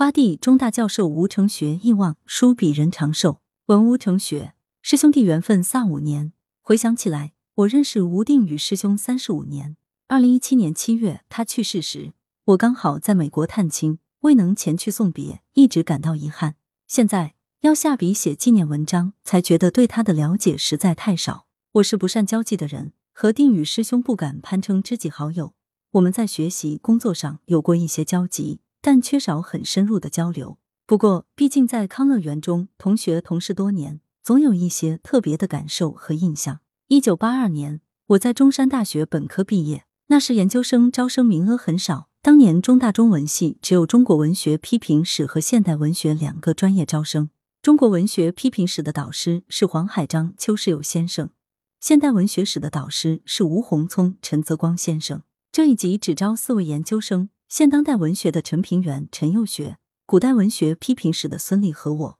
花地中大教授吴成学忆望：书比人长寿。文吴成学，师兄弟缘分萨五年。回想起来，我认识吴定宇师兄三十五年。二零一七年七月他去世时，我刚好在美国探亲，未能前去送别，一直感到遗憾。现在要下笔写纪念文章，才觉得对他的了解实在太少。我是不善交际的人，和定宇师兄不敢攀称知己好友。我们在学习、工作上有过一些交集，但缺少很深入的交流。不过，毕竟在康乐园中同学同事多年，总有一些特别的感受和印象。一九八二年，我在中山大学本科毕业，那时研究生招生名额很少。当年中大中文系只有中国文学批评史和现代文学两个专业招生。中国文学批评史的导师是黄海章、邱世友先生，现代文学史的导师是吴宏聪、陈泽光先生。这一级只招四位研究生：现当代文学的陈平原、陈佑学，古代文学批评史的孙俪和我。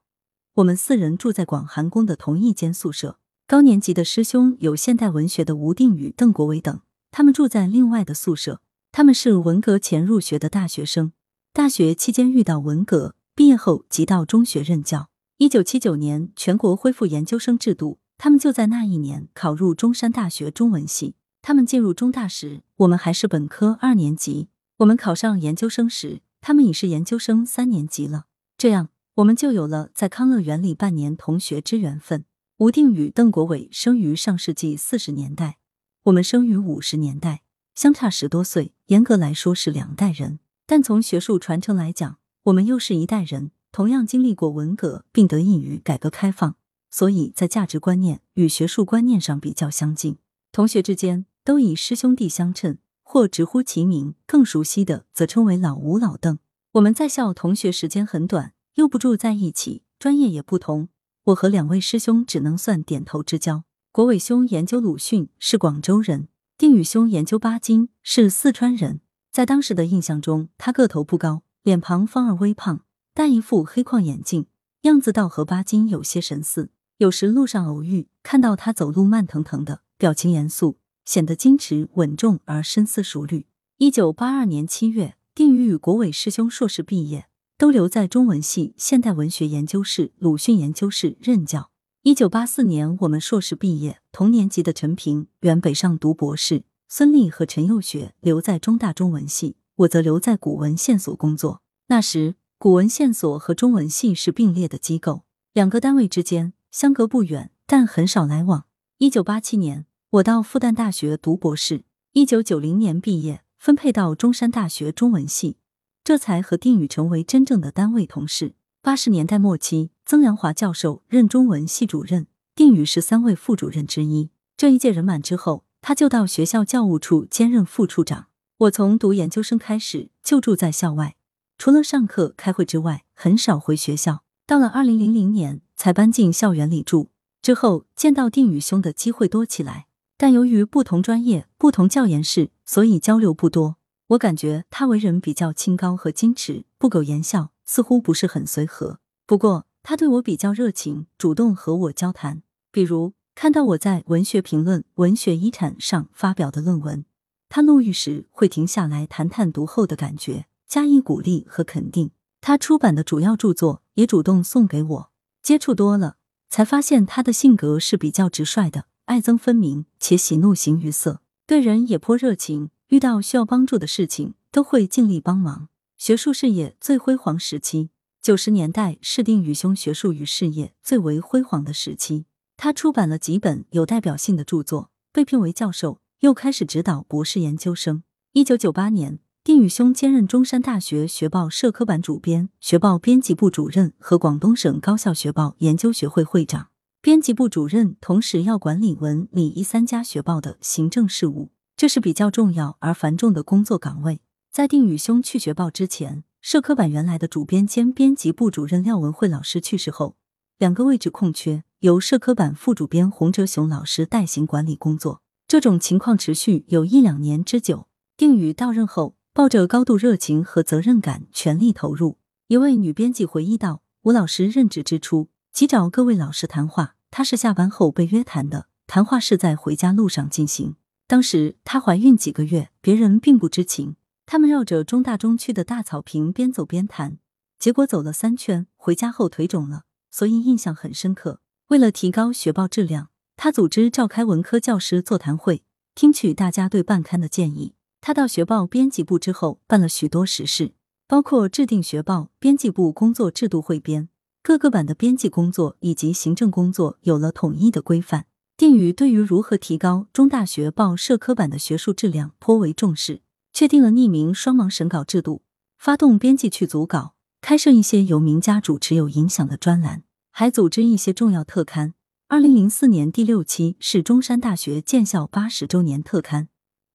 我们四人住在广寒宫的同一间宿舍。高年级的师兄有现代文学的吴定宇、邓国伟等，他们住在另外的宿舍。他们是文革前入学的大学生，大学期间遇到文革，毕业后即到中学任教。一九七九年全国恢复研究生制度，他们就在那一年考入中山大学中文系。他们进入中大时，我们还是本科二年级；我们考上研究生时，他们已是研究生三年级了。这样，我们就有了在康乐园里半年同学之缘分。吴定宇、邓国伟生于上世纪四十年代，我们生于五十年代。相差十多岁，严格来说是两代人，但从学术传承来讲，我们又是一代人，同样经历过文革，并得益于改革开放，所以在价值观念与学术观念上比较相近。同学之间都以师兄弟相称，或直呼其名，更熟悉的则称为老吴、老邓。我们在校同学时间很短，又不住在一起，专业也不同，我和两位师兄只能算点头之交。国伟兄研究鲁迅，是广州人。定宇兄研究巴金，是四川人。在当时的印象中，他个头不高，脸庞方而微胖，戴一副黑框眼镜，样子倒和巴金有些神似。有时路上偶遇，看到他走路慢腾腾的，表情严肃，显得矜持稳重而深思熟虑。一九八二年七月，定宇与国伟师兄硕士毕业，都留在中文系现代文学研究室、鲁迅研究室任教。一九八四年，我们硕士毕业，同年级的陈平原北上读博士，孙俪和陈佑学留在中大中文系，我则留在古文线所工作。那时，古文线所和中文系是并列的机构，两个单位之间相隔不远，但很少来往。一九八七年，我到复旦大学读博士，一九九零年毕业，分配到中山大学中文系，这才和定宇成为真正的单位同事。八十年代末期。曾阳华教授任中文系主任，定宇是三位副主任之一。这一届人满之后，他就到学校教务处兼任副处长。我从读研究生开始就住在校外，除了上课开会之外，很少回学校。到了二零零零年才搬进校园里住。之后见到定宇兄的机会多起来，但由于不同专业、不同教研室，所以交流不多。我感觉他为人比较清高和矜持，不苟言笑，似乎不是很随和。不过。他对我比较热情，主动和我交谈。比如看到我在《文学评论·文学遗产》上发表的论文，他路遇时会停下来谈谈读后的感觉，加以鼓励和肯定。他出版的主要著作也主动送给我。接触多了，才发现他的性格是比较直率的，爱憎分明，且喜怒形于色，对人也颇热情。遇到需要帮助的事情，都会尽力帮忙。学术事业最辉煌时期。九十年代是定宇兄学术与事业最为辉煌的时期，他出版了几本有代表性的著作，被聘为教授，又开始指导博士研究生。一九九八年，定宇兄兼任中山大学学报社科版主编、学报编辑部主任和广东省高校学报研究学会会长。编辑部主任同时要管理文理一三家学报的行政事务，这是比较重要而繁重的工作岗位。在定宇兄去学报之前。社科版原来的主编兼编辑部主任廖文慧老师去世后，两个位置空缺，由社科版副主编洪哲雄老师代行管理工作。这种情况持续有一两年之久。定宇到任后，抱着高度热情和责任感，全力投入。一位女编辑回忆道：“吴老师任职之初，即找各位老师谈话，他是下班后被约谈的，谈话是在回家路上进行。当时她怀孕几个月，别人并不知情。”他们绕着中大中区的大草坪边走边谈，结果走了三圈，回家后腿肿了，所以印象很深刻。为了提高学报质量，他组织召开文科教师座谈会，听取大家对办刊的建议。他到学报编辑部之后，办了许多实事，包括制定学报编辑部工作制度汇编，各个版的编辑工作以及行政工作有了统一的规范。定宇对于如何提高中大学报社科版的学术质量颇为重视，确定了匿名双盲审稿制度，发动编辑去组稿，开设一些由名家主持有影响的专栏，还组织一些重要特刊。二零零四年第六期是中山大学建校八十周年特刊，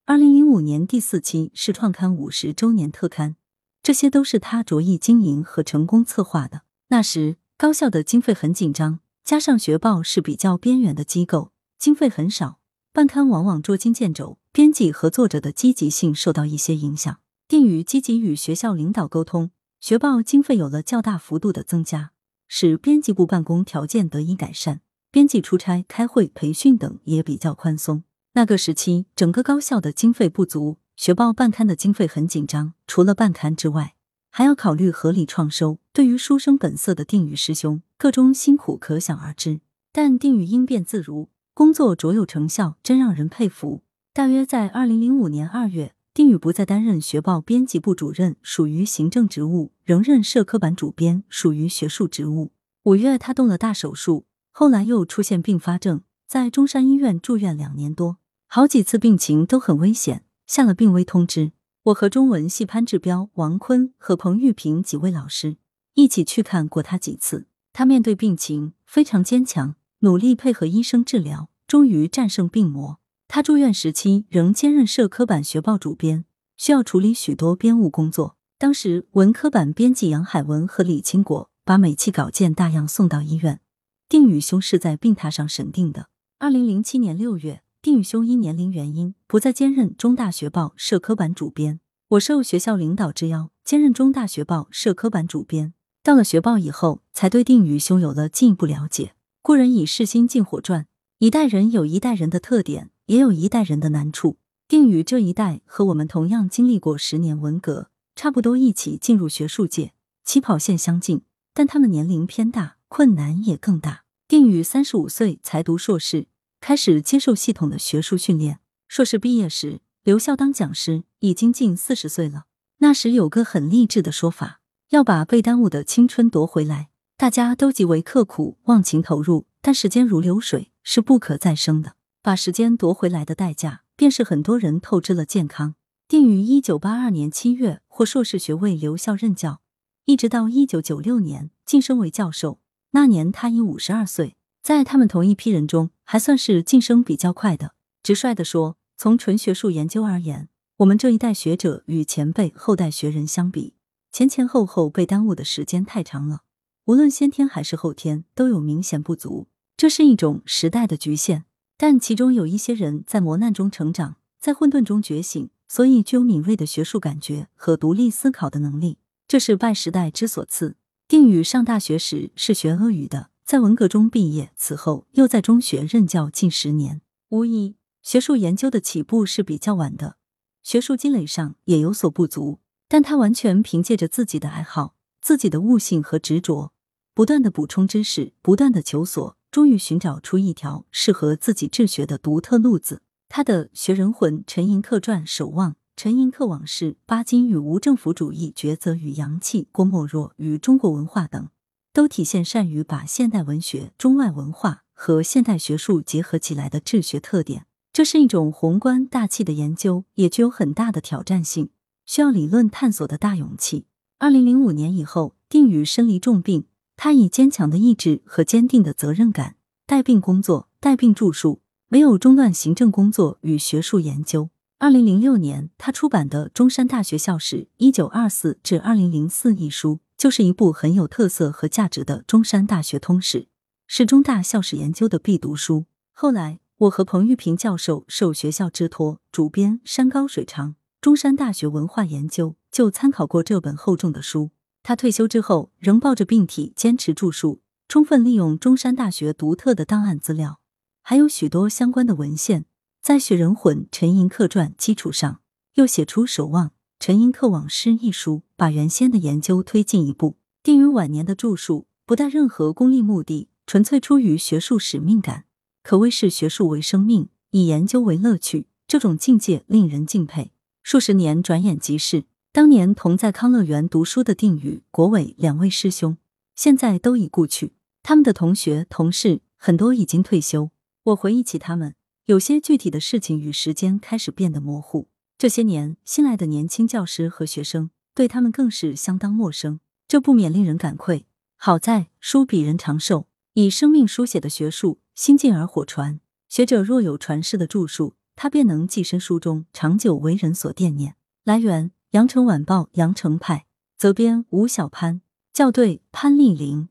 二零零五年第四期是创刊五十周年特刊，这些都是他着意经营和成功策划的。那时高校的经费很紧张，加上学报是比较边缘的机构。经费很少，办刊往往捉襟见肘，编辑和作者的积极性受到一些影响。定宇积极与学校领导沟通，学报经费有了较大幅度的增加，使编辑部办公条件得以改善，编辑出差、开会、培训等也比较宽松。那个时期，整个高校的经费不足，学报办刊的经费很紧张，除了办刊之外，还要考虑合理创收。对于书生本色的定宇师兄，个中辛苦可想而知。但定宇应变自如。工作卓有成效，真让人佩服。大约在二零零五年二月，定宇不再担任学报编辑部主任，属于行政职务，仍任社科版主编，属于学术职务。五月，他动了大手术，后来又出现并发症，在中山医院住院两年多，好几次病情都很危险，下了病危通知。我和中文系潘志彪、王坤和彭玉平几位老师一起去看过他几次，他面对病情非常坚强。努力配合医生治疗，终于战胜病魔。他住院时期仍兼任社科版学报主编，需要处理许多编务工作。当时文科版编辑杨海文和李清国把每期稿件大样送到医院，定宇兄是在病榻上审定的。二零零七年六月，定宇兄因年龄原因不再兼任中大学报社科版主编，我受学校领导之邀兼任中大学报社科版主编。到了学报以后，才对定宇兄有了进一步了解。故人以世心禁火传，一代人有一代人的特点，也有一代人的难处。定宇这一代和我们同样经历过十年文革，差不多一起进入学术界，起跑线相近，但他们年龄偏大，困难也更大。定宇三十五岁才读硕士，开始接受系统的学术训练。硕士毕业时留校当讲师，已经近四十岁了。那时有个很励志的说法，要把被耽误的青春夺回来。大家都极为刻苦，忘情投入，但时间如流水，是不可再生的。把时间夺回来的代价，便是很多人透支了健康。定于一九八二年七月获硕士学位留校任教，一直到一九九六年晋升为教授。那年他已五十二岁，在他们同一批人中，还算是晋升比较快的。直率地说，从纯学术研究而言，我们这一代学者与前辈后代学人相比，前前后后被耽误的时间太长了。无论先天还是后天，都有明显不足，这是一种时代的局限。但其中有一些人在磨难中成长，在混沌中觉醒，所以具有敏锐的学术感觉和独立思考的能力，这是拜时代之所赐。定宇上大学时是学俄语的，在文革中毕业，此后又在中学任教近十年。无疑，学术研究的起步是比较晚的，学术积累上也有所不足，但他完全凭借着自己的爱好、自己的悟性和执着。不断的补充知识，不断的求索，终于寻找出一条适合自己治学的独特路子。他的《学人魂》《陈寅恪传》《守望》《陈寅恪往事》《巴金与无政府主义抉择与洋气》《郭沫若与中国文化》等，都体现善于把现代文学、中外文化和现代学术结合起来的治学特点。这是一种宏观大气的研究，也具有很大的挑战性，需要理论探索的大勇气。二零零五年以后，定宇身离重病。他以坚强的意志和坚定的责任感带病工作、带病著述，没有中断行政工作与学术研究。二零零六年，他出版的《中山大学校史（一九二四至二零零四）》一书，就是一部很有特色和价值的中山大学通史，是中大校史研究的必读书。后来，我和彭玉平教授受学校之托，主编山高水长中山大学文化研究，就参考过这本厚重的书。他退休之后，仍抱着病体坚持著述，充分利用中山大学独特的档案资料，还有许多相关的文献，在《雪人魂》《陈寅恪传》基础上，又写出《守望》《陈寅恪往事》一书，把原先的研究推进一步。定于晚年的著述不带任何功利目的，纯粹出于学术使命感，可谓是学术为生命，以研究为乐趣。这种境界令人敬佩。数十年转眼即逝，当年同在康乐园读书的定宇、国伟两位师兄，现在都已故去。他们的同学、同事很多已经退休。我回忆起他们，有些具体的事情与时间开始变得模糊。这些年新来的年轻教师和学生，对他们更是相当陌生，这不免令人感愧。好在书比人长寿，以生命书写的学术，新进而火传。学者若有传世的著述，他便能寄身书中，长久为人所惦念。来源：羊城晚报羊城派，责编吴小潘，校对：潘丽玲。